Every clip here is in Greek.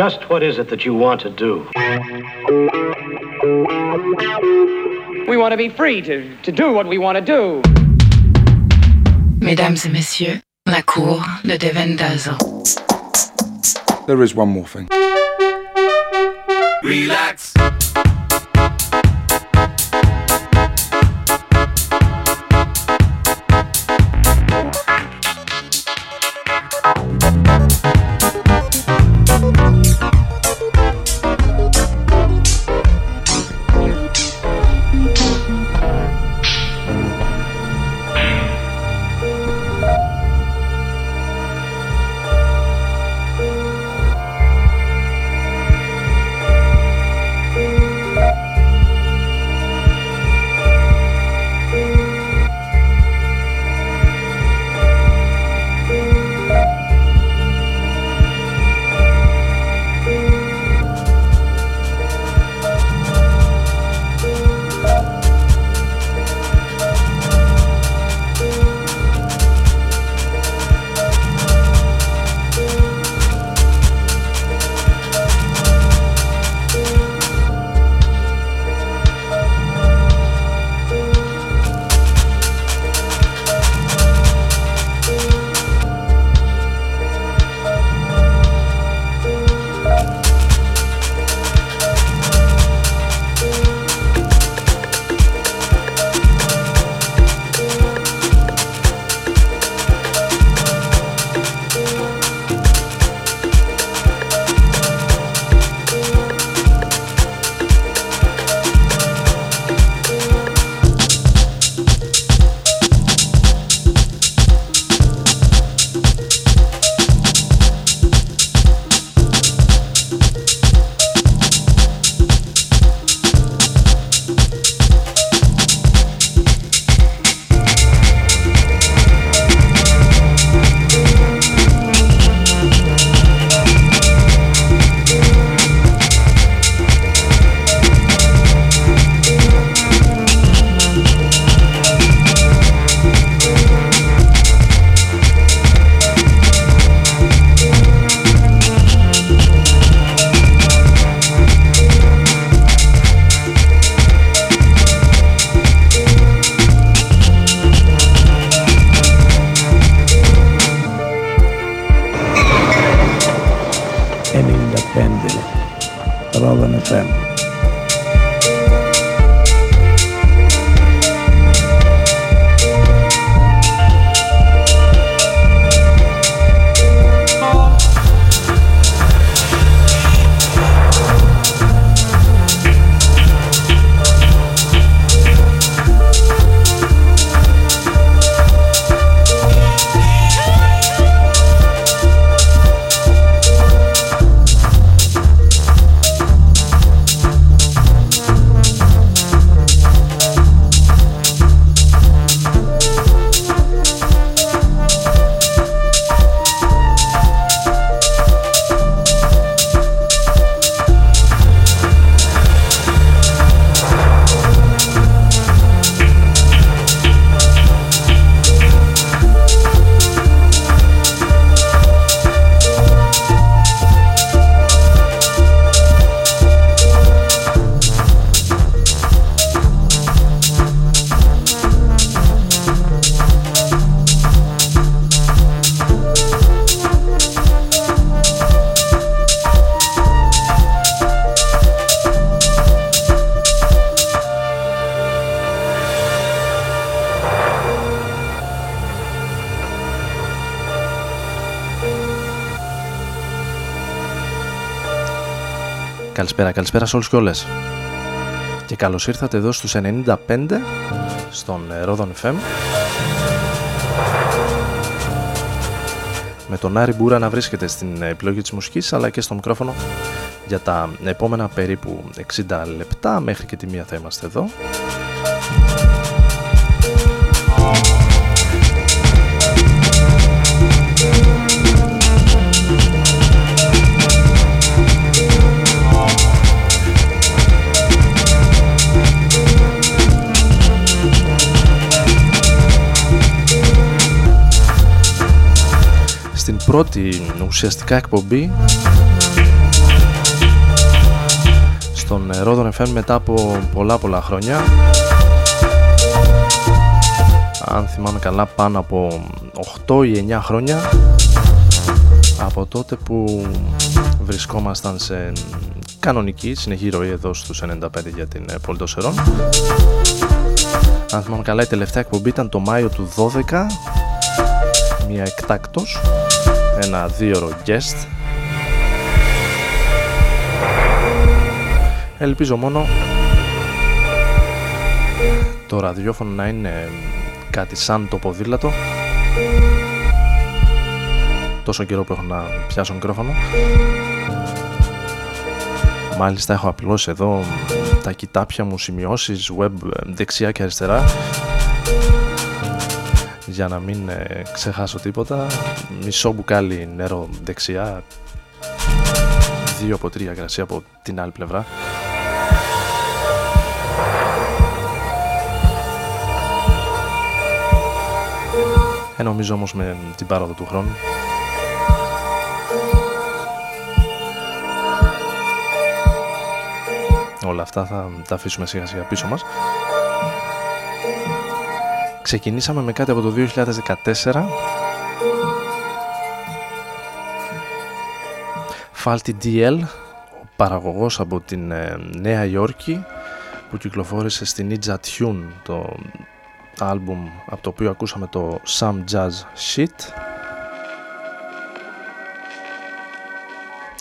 Just what is it that you want to do? We want to be free to, to do what we want to do. Mesdames et messieurs, la cour de Devin Dazzle. There is one more thing. Relax. Καλησπέρα, καλησπέρα σε όλους και όλες. Και καλώς ήρθατε εδώ στους 95 στον Ρόδον FM. Με τον Άρη Μπούρα να βρίσκεται στην επιλογή της μουσικής αλλά και στο μικρόφωνο Για τα επόμενα περίπου 60 λεπτά μέχρι και τη μία θα είμαστε εδώ. Πρώτη ουσιαστικά εκπομπή στον Ρόδον FM μετά από πολλά πολλά χρόνια. Αν θυμάμαι καλά πάνω από 8 ή 9 χρόνια από τότε που βρισκόμασταν σε κανονική συνεχή ροή εδώ στους 95 για την Πολυτοσερών. Αν θυμάμαι καλά η τελευταία εκπομπή ήταν το Μάιο του 12 μια εκτάκτος ένα δίωρο guest. Ελπίζω μόνο το ραδιόφωνο να είναι κάτι σαν το ποδήλατο τόσο καιρό που έχω να πιάσω μικρόφωνο. Μάλιστα έχω απλώσει εδώ τα κοιτάπια μου σημειώσεις web δεξιά και αριστερά για να μην ε, ξεχάσω τίποτα. Μισό μπουκάλι νερό δεξιά. Δύο από τρία γρασία από την άλλη πλευρά. Ε, νομίζω όμως με την πάροδο του χρόνου. Όλα αυτά θα τα αφήσουμε σιγά σιγά πίσω μας Ξεκινήσαμε με κάτι από το 2014 Falty DL ο παραγωγός από την ε, Νέα Υόρκη που κυκλοφόρησε στην Ninja Tune το άλμπουμ από το οποίο ακούσαμε το Some Jazz Shit.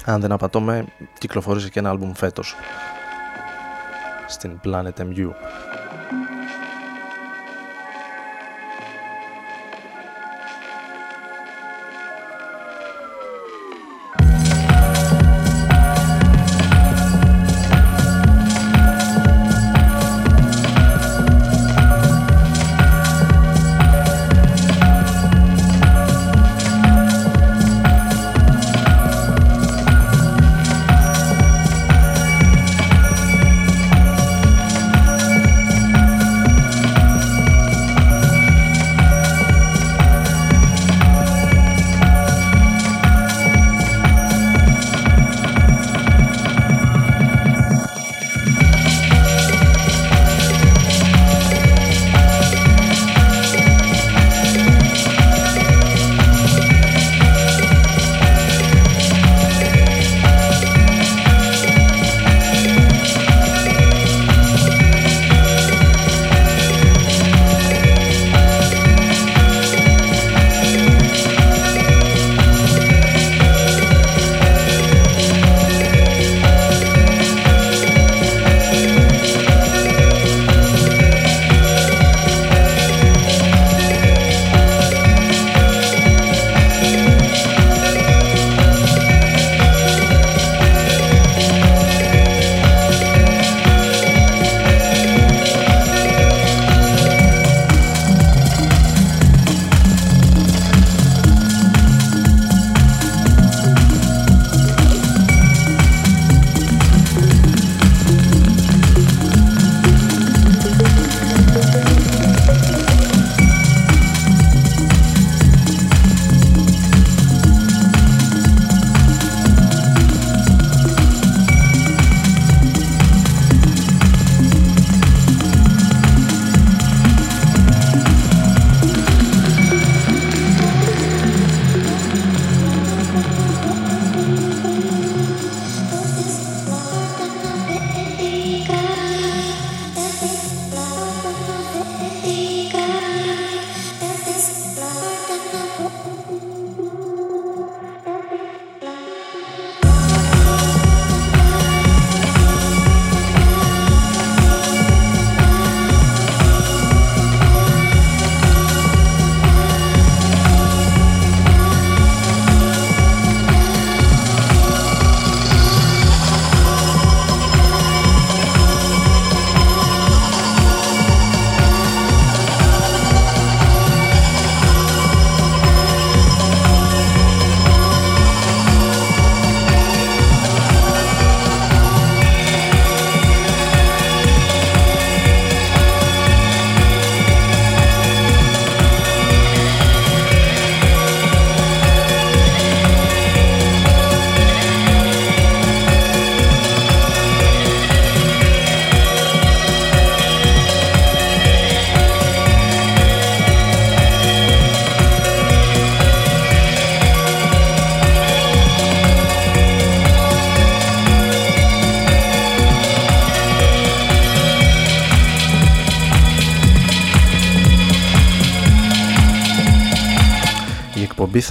Αν δεν απατώμε κυκλοφόρησε και ένα άλμπουμ φέτος στην Planet MU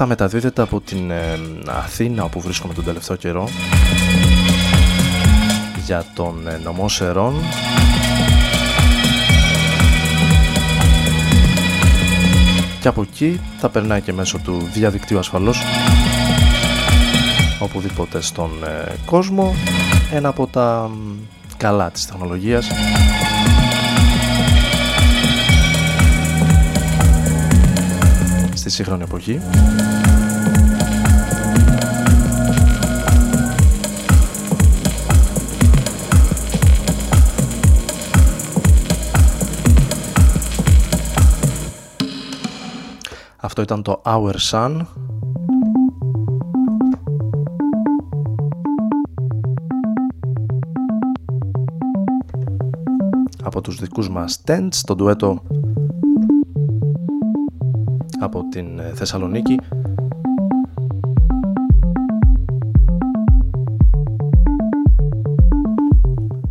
θα μεταδίδεται από την ε, Αθήνα όπου βρίσκομαι τον τελευταίο καιρό για τον ε, νομό Σερών. Και από εκεί θα περνάει και μέσω του διαδικτύου ασφαλώς οπουδήποτε στον ε, κόσμο. Ένα από τα καλά της τεχνολογίας στη σύγχρονη εποχή. Αυτό ήταν το Our Sun. Από τους δικούς μας Tents, το ντουέτο από την ε, Θεσσαλονίκη.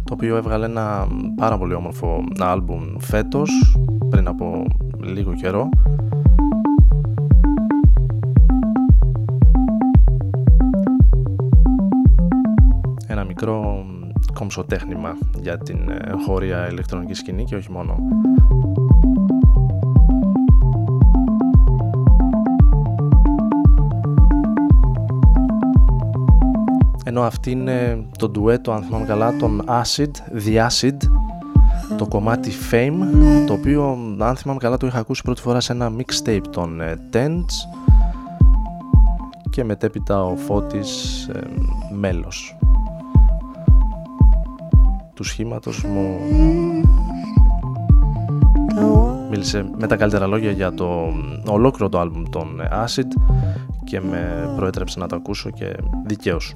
Το οποίο έβγαλε ένα πάρα πολύ όμορφο άλμπουμ φέτος πριν από λίγο καιρό. Ένα μικρό κομψοτέχνημα για την ε, χώρια ηλεκτρονικής σκηνή και όχι μόνο ενώ αυτή είναι το ντουέτο αν θυμάμαι καλά των Acid, The Acid το κομμάτι Fame το οποίο αν θυμάμαι καλά το είχα ακούσει πρώτη φορά σε ένα mixtape των ε, Tents και μετέπειτα ο Φώτης ε, μέλος του σχήματος μου μίλησε με τα καλύτερα λόγια για το ολόκληρο το άλμπουμ των ε, Acid και με προέτρεψε να το ακούσω και δικαίως.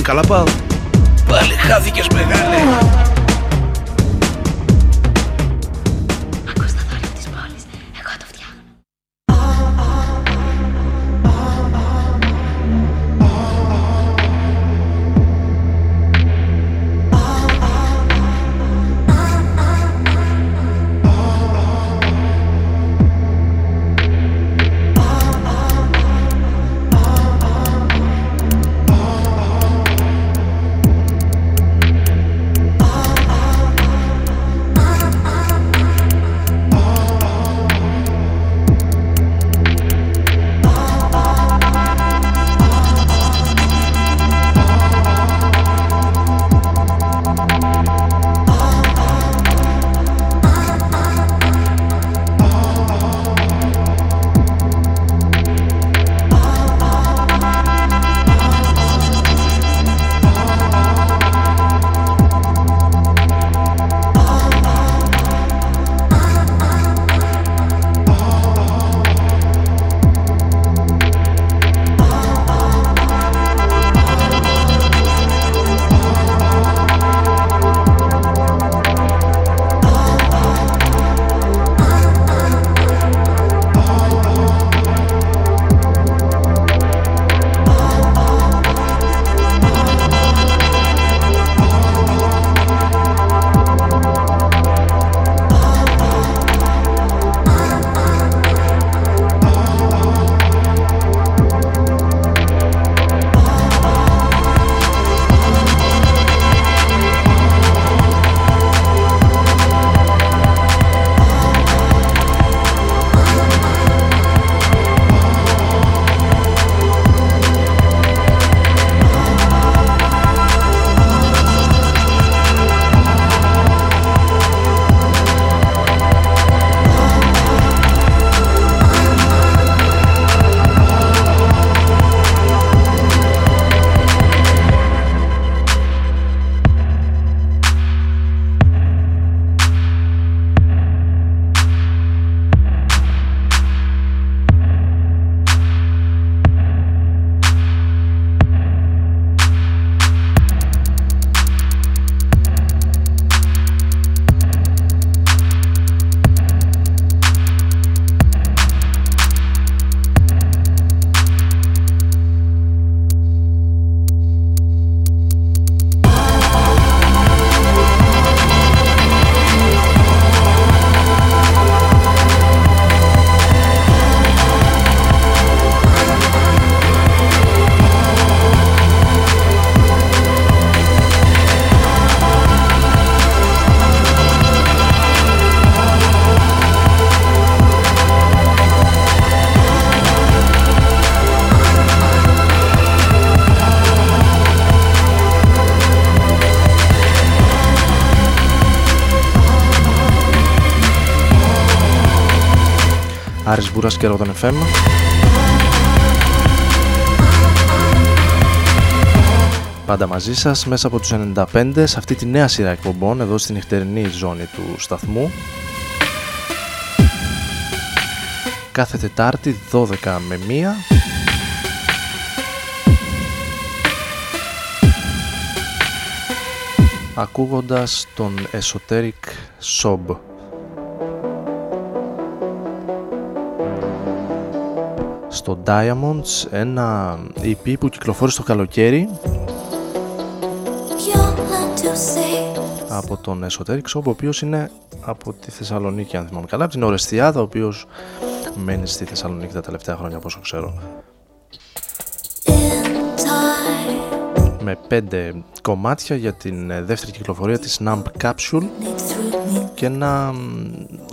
για Ρόδον Άρης Μπούρας και Ρόδον FM. Πάντα μαζί σας μέσα από τους 95 σε αυτή τη νέα σειρά εκπομπών εδώ στην νυχτερινή ζώνη του σταθμού. Κάθε Τετάρτη 12 με 1 ακούγοντας τον Esoteric Sob. Στο Diamonds ένα EP που κυκλοφόρησε το καλοκαίρι. Από τον Esoteric Shop ο οποίος είναι από τη Θεσσαλονίκη αν θυμάμαι καλά από την Ορεστιάδα ο οποίος μένει στη Θεσσαλονίκη τα τελευταία χρόνια πόσο ξέρω. Με πέντε κομμάτια για την δεύτερη κυκλοφορία της Numb Capsule. Και ένα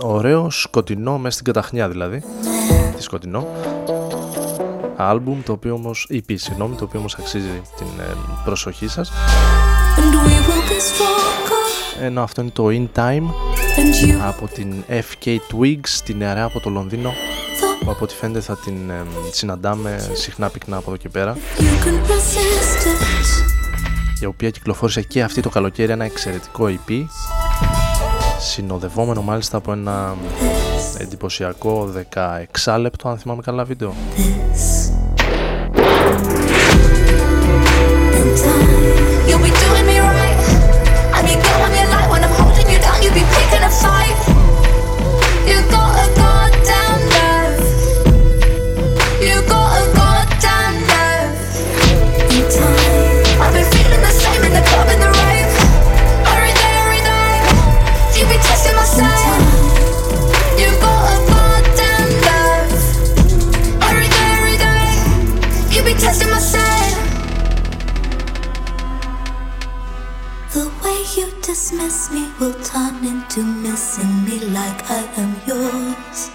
ωραίο σκοτεινό μέσα στην καταχνιά δηλαδή. Τη σκοτεινό άλμπουμ το οποίο όμως, EP συγγνώμη, το οποίο όμως αξίζει την ε, προσοχή σας. Ενώ αυτό είναι το In Time από την FK Twigs, την νεαρά από το Λονδίνο που από ό,τι φαίνεται θα την ε, συναντάμε συχνά πυκνά από εδώ και πέρα. Η οποία κυκλοφόρησε και αυτή το καλοκαίρι ένα εξαιρετικό EP συνοδευόμενο μάλιστα από ένα εντυπωσιακό 16 λεπτό αν θυμάμαι καλά βίντεο. This doing to missing me like I am yours.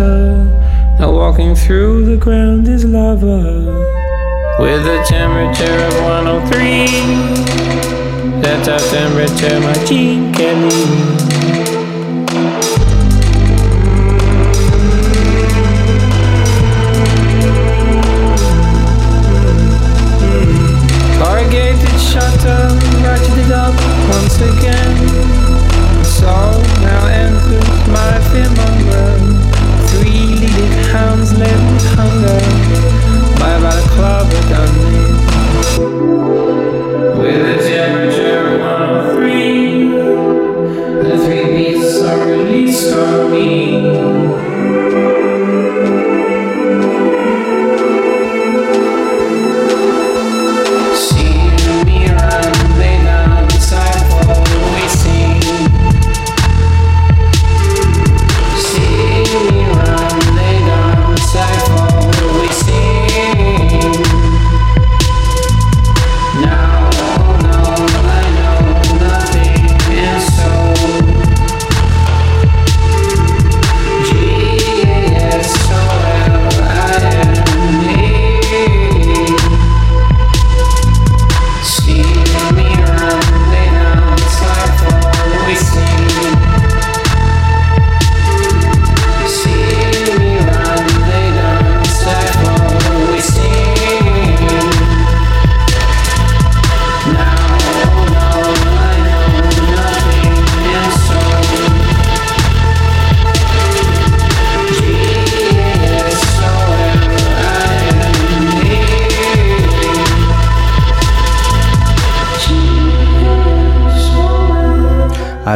Underwater. Now walking through the ground is lava. With a temperature of 103. That's our temperature, my Gene Kelly.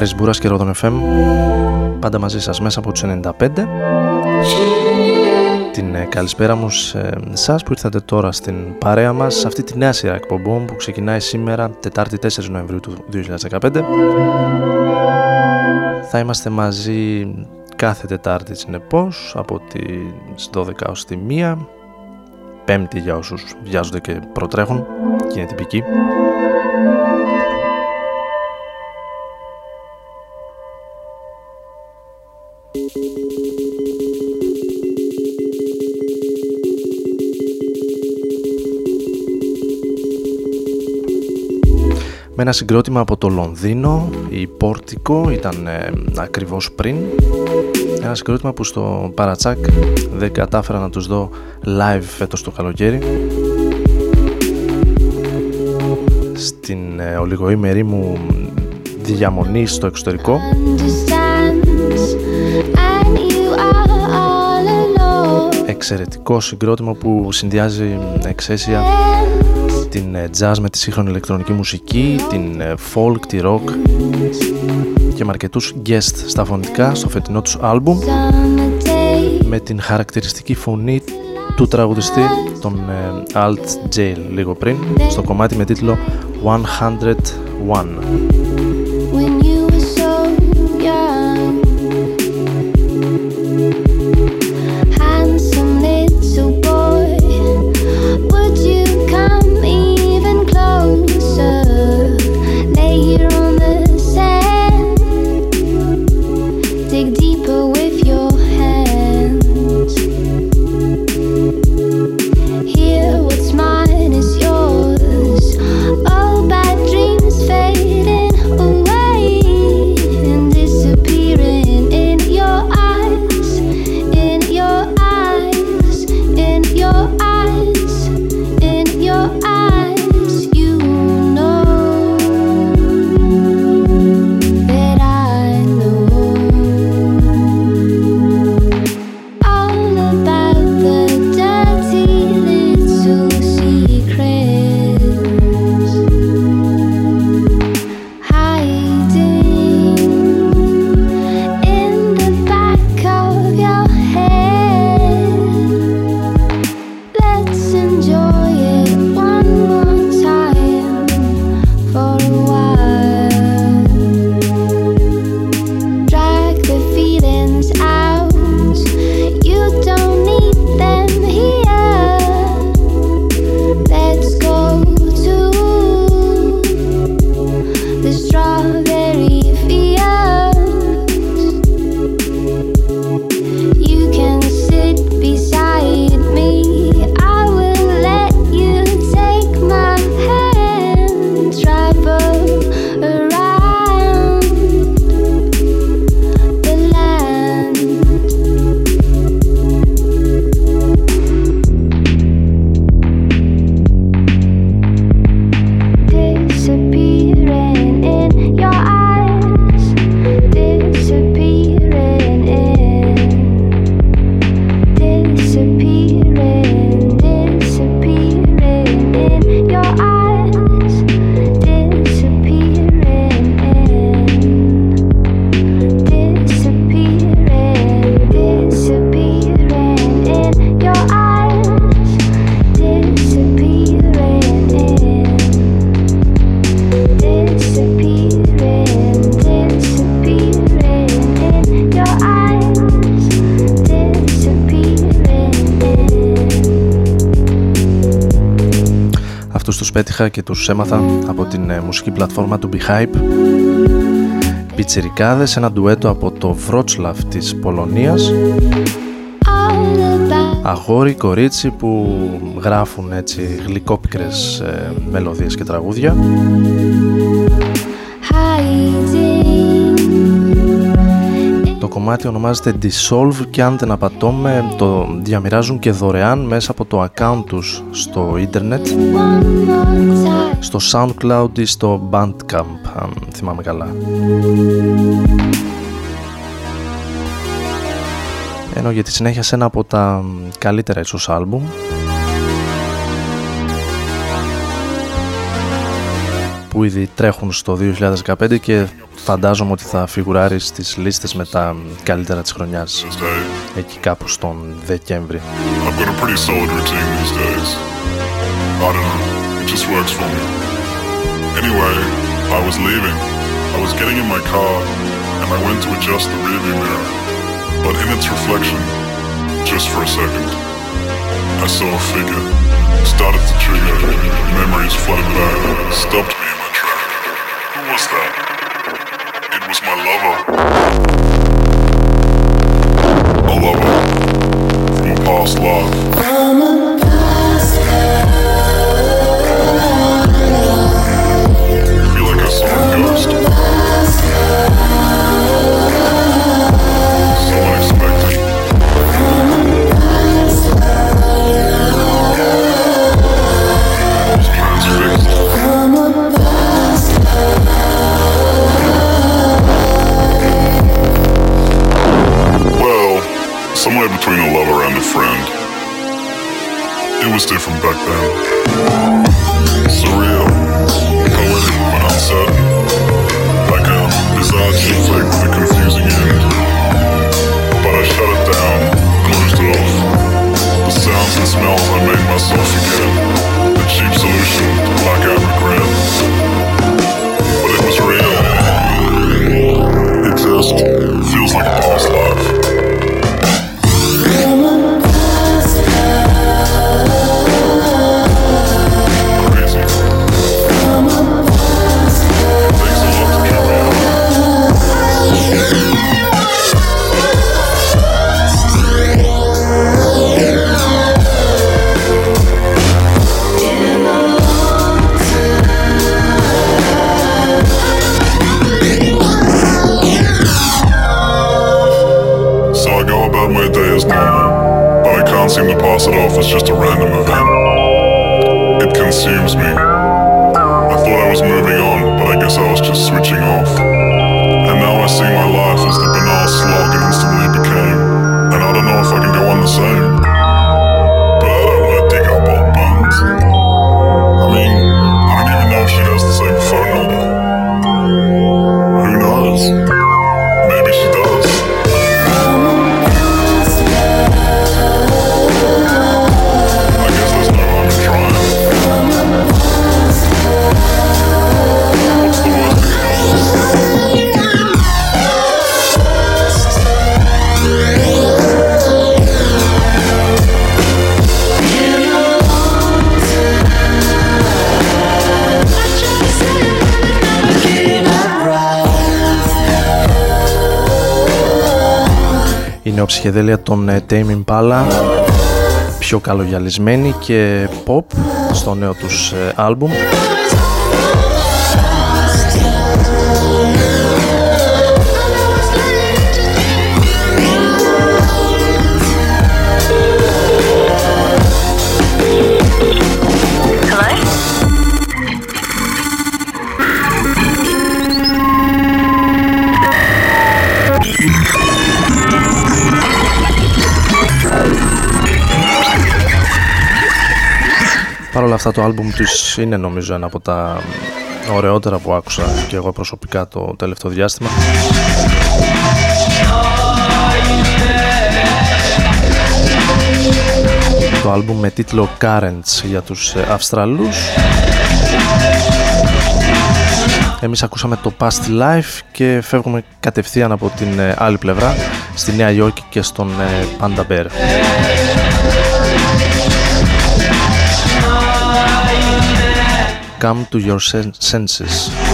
Άρης Μπούρας και Ρόδον FM πάντα μαζί σας μέσα από τους 95 την ε, καλησπέρα μου σε εσάς που ήρθατε τώρα στην παρέα μας σε αυτή τη νέα σειρά εκπομπών που ξεκινάει σήμερα Τετάρτη 4 Νοεμβρίου του 2015 θα είμαστε μαζί κάθε Τετάρτη συνεπώς από τις 12 ως τη 1 Πέμπτη για όσους βιάζονται και προτρέχουν και είναι τυπική με ένα συγκρότημα από το Λονδίνο, η Πόρτικο ήταν ε, ακριβώς πριν. Ένα συγκρότημα που στο Παρατσάκ δεν κατάφερα να τους δω live φέτος το καλοκαίρι. Στην ε, ολιγοήμερη μου διαμονή στο εξωτερικό. Εξαιρετικό συγκρότημα που συνδυάζει εξαίσια την ε, jazz με τη σύγχρονη ηλεκτρονική μουσική, την ε, folk, τη rock και με αρκετούς guest στα φωνητικά στο φετινό τους άλμπουμ με την χαρακτηριστική φωνή του τραγουδιστή τον ε, Alt Jail λίγο πριν στο κομμάτι με τίτλο 101 πέτυχα και τους έμαθα από την ε, μουσική πλατφόρμα του Behype Πιτσιρικάδες, ένα ντουέτο από το Βρότσλαφ της Πολωνίας. Αγόρι, κορίτσι που γράφουν έτσι γλυκόπικρες ε, μελωδίες και τραγούδια κομμάτι ονομάζεται Dissolve και αν δεν απατώμε το διαμοιράζουν και δωρεάν μέσα από το account τους στο ίντερνετ στο SoundCloud ή στο Bandcamp αν θυμάμαι καλά. Ενώ για τη συνέχεια σε ένα από τα καλύτερα ίσως άλμπουμ που ήδη τρέχουν στο 2015 και φαντάζομαι ότι θα φιγουράρει στις λίστες με τα καλύτερα της χρονιάς εκεί κάπου στον Δεκέμβρη. Anyway, I was leaving. I was getting in my car and I went to adjust the rearview mirror. But in its reflection, just for a second, I saw a figure. Started to trigger. Memories flooded back. Stopped me in my track. Who was that? Was my lover. A lover from a past life. From a past I feel like I saw a ghost. Between a lover and a friend. It was different back then. Surreal, poetic but uncertain. Like a bizarre chick flick with a confusing end. But I shut it down, closed it off. The sounds and smells I made myself forget. The cheap solution to blackout regret. But it was real. It just feels like a past life. Seem to pass it off as just a random event. It consumes me. I thought I was moving on, but I guess I was just switching off. Νεοψυχεδέλεια των ε, Tame Impala πιο καλογιαλισμένη και pop στο νέο τους ε, άλμπουμ αυτά το άλμπουμ τους είναι νομίζω ένα από τα ωραιότερα που άκουσα και εγώ προσωπικά το τελευταίο διάστημα. Το άλμπουμ με τίτλο Currents για τους ε, Αυστραλούς. Εμείς ακούσαμε το Past Life και φεύγουμε κατευθείαν από την ε, άλλη πλευρά στη Νέα Υόρκη και στον ε, Panda Bear. Come to Your Senses.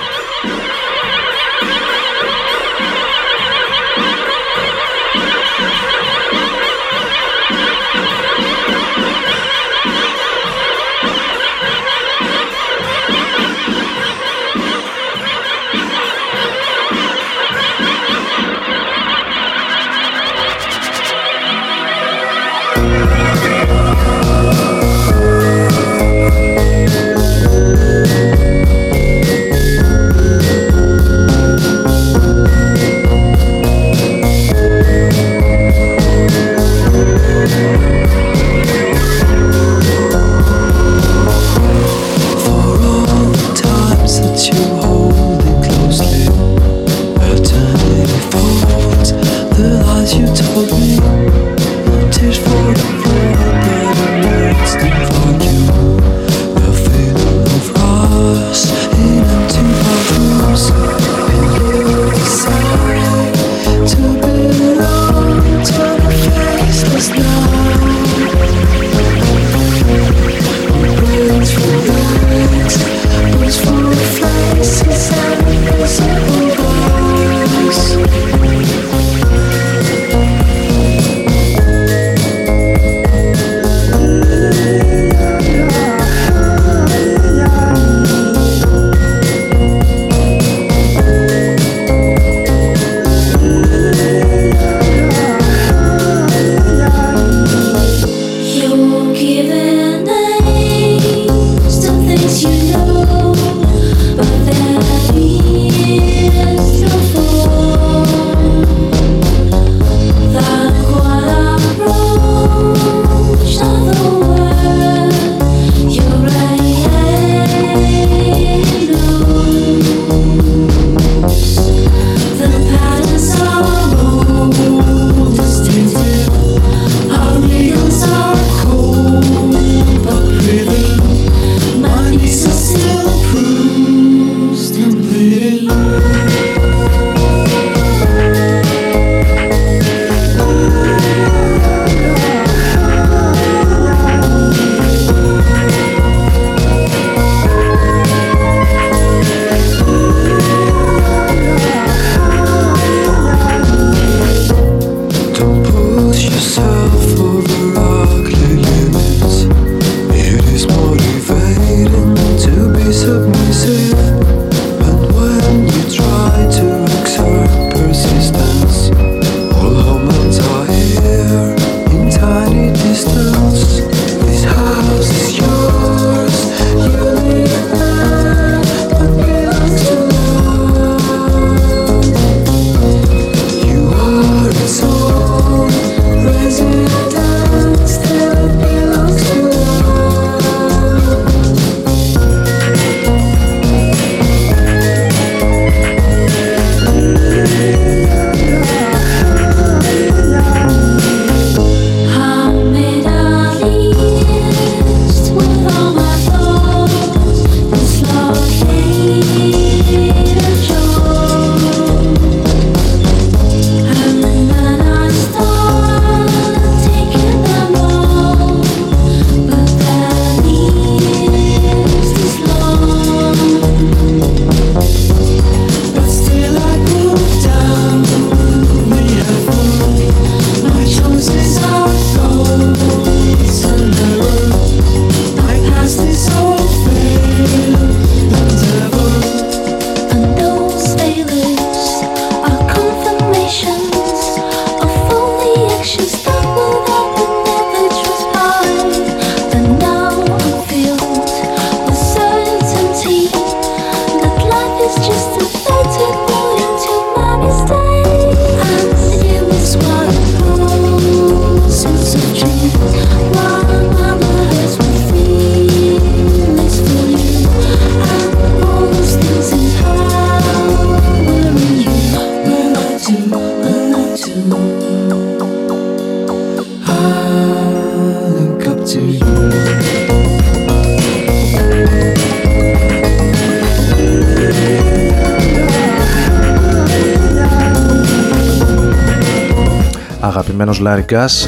Larry Gas.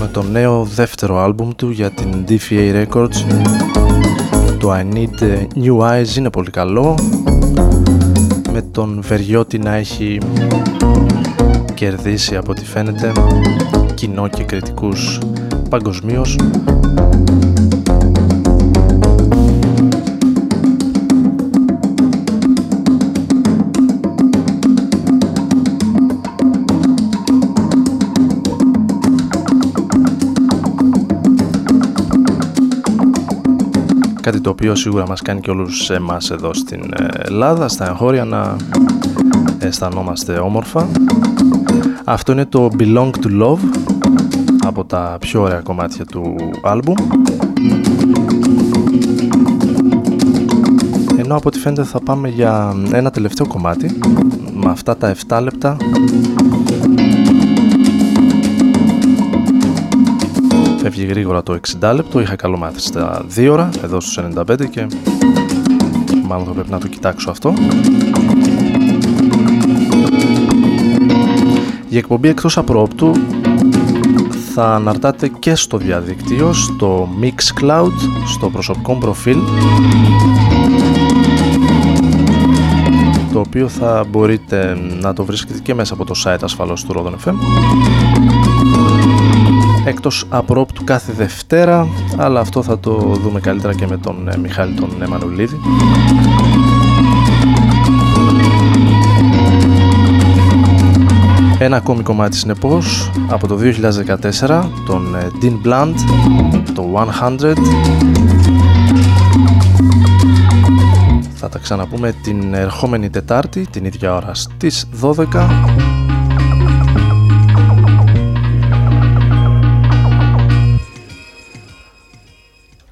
Με τον νέο δεύτερο άλμπουμ του για την DFA Records. Το I Need New Eyes είναι πολύ καλό. Με τον Βεριώτη να έχει κερδίσει από ό,τι φαίνεται κοινό και κριτικούς παγκοσμίως το οποίο σίγουρα μας κάνει και όλους εμάς εδώ στην ε, Ελλάδα, στα εγχώρια να αισθανόμαστε όμορφα. Αυτό είναι το Belong to Love από τα πιο ωραία κομμάτια του άλμπουμ. Ενώ από ό,τι φαίνεται θα πάμε για ένα τελευταίο κομμάτι με αυτά τα 7 λεπτά Φεύγει γρήγορα το 60 λεπτό, είχα καλό μάθει στα 2 ώρα, εδώ στους 95 και μάλλον θα πρέπει να το κοιτάξω αυτό. Η εκπομπή εκτός απρόπτου θα αναρτάτε και στο διαδίκτυο, στο Mixcloud, στο προσωπικό προφίλ το οποίο θα μπορείτε να το βρίσκετε και μέσα από το site ασφαλώς του Rodon FM εκτός απρόπτου κάθε Δευτέρα αλλά αυτό θα το δούμε καλύτερα και με τον ε, Μιχάλη τον Εμμανουλίδη. Ένα ακόμη κομμάτι συνεπώς από το 2014 τον ε, Dean Blunt το 100 θα τα ξαναπούμε την ερχόμενη Τετάρτη την ίδια ώρα στις 12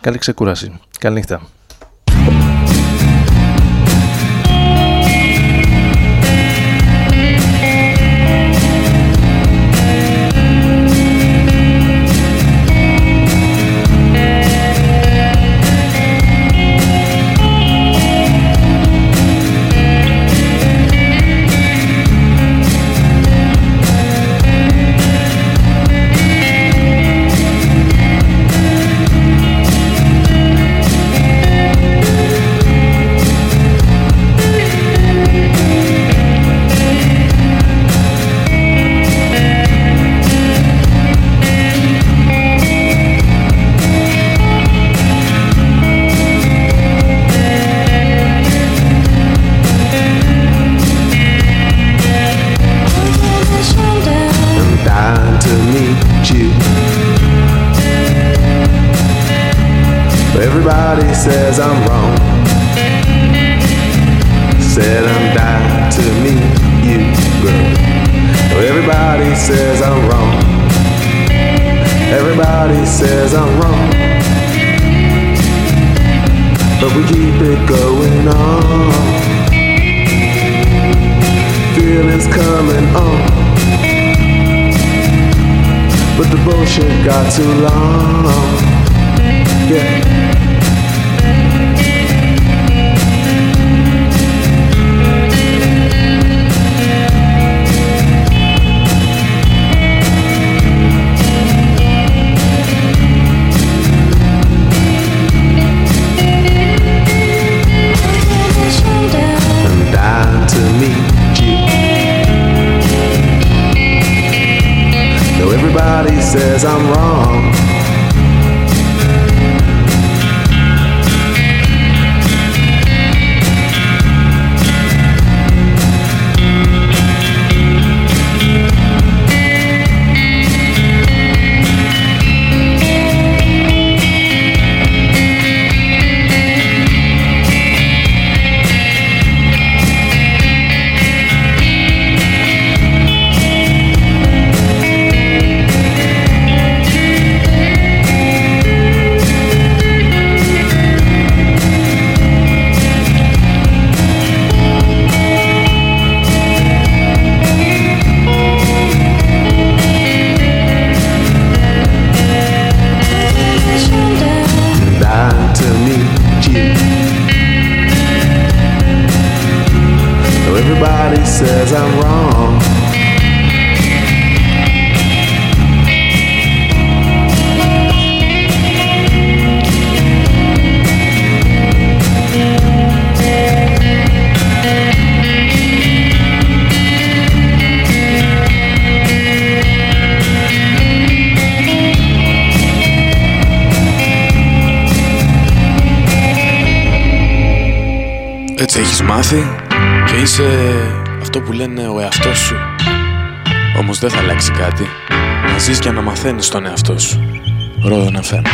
Καλή ξεκούραση. Καλή νύχτα. Everybody says I'm wrong. Κάτι. Να ζεις και να μαθαίνεις τον εαυτό σου. Ρόδο να φέρνω.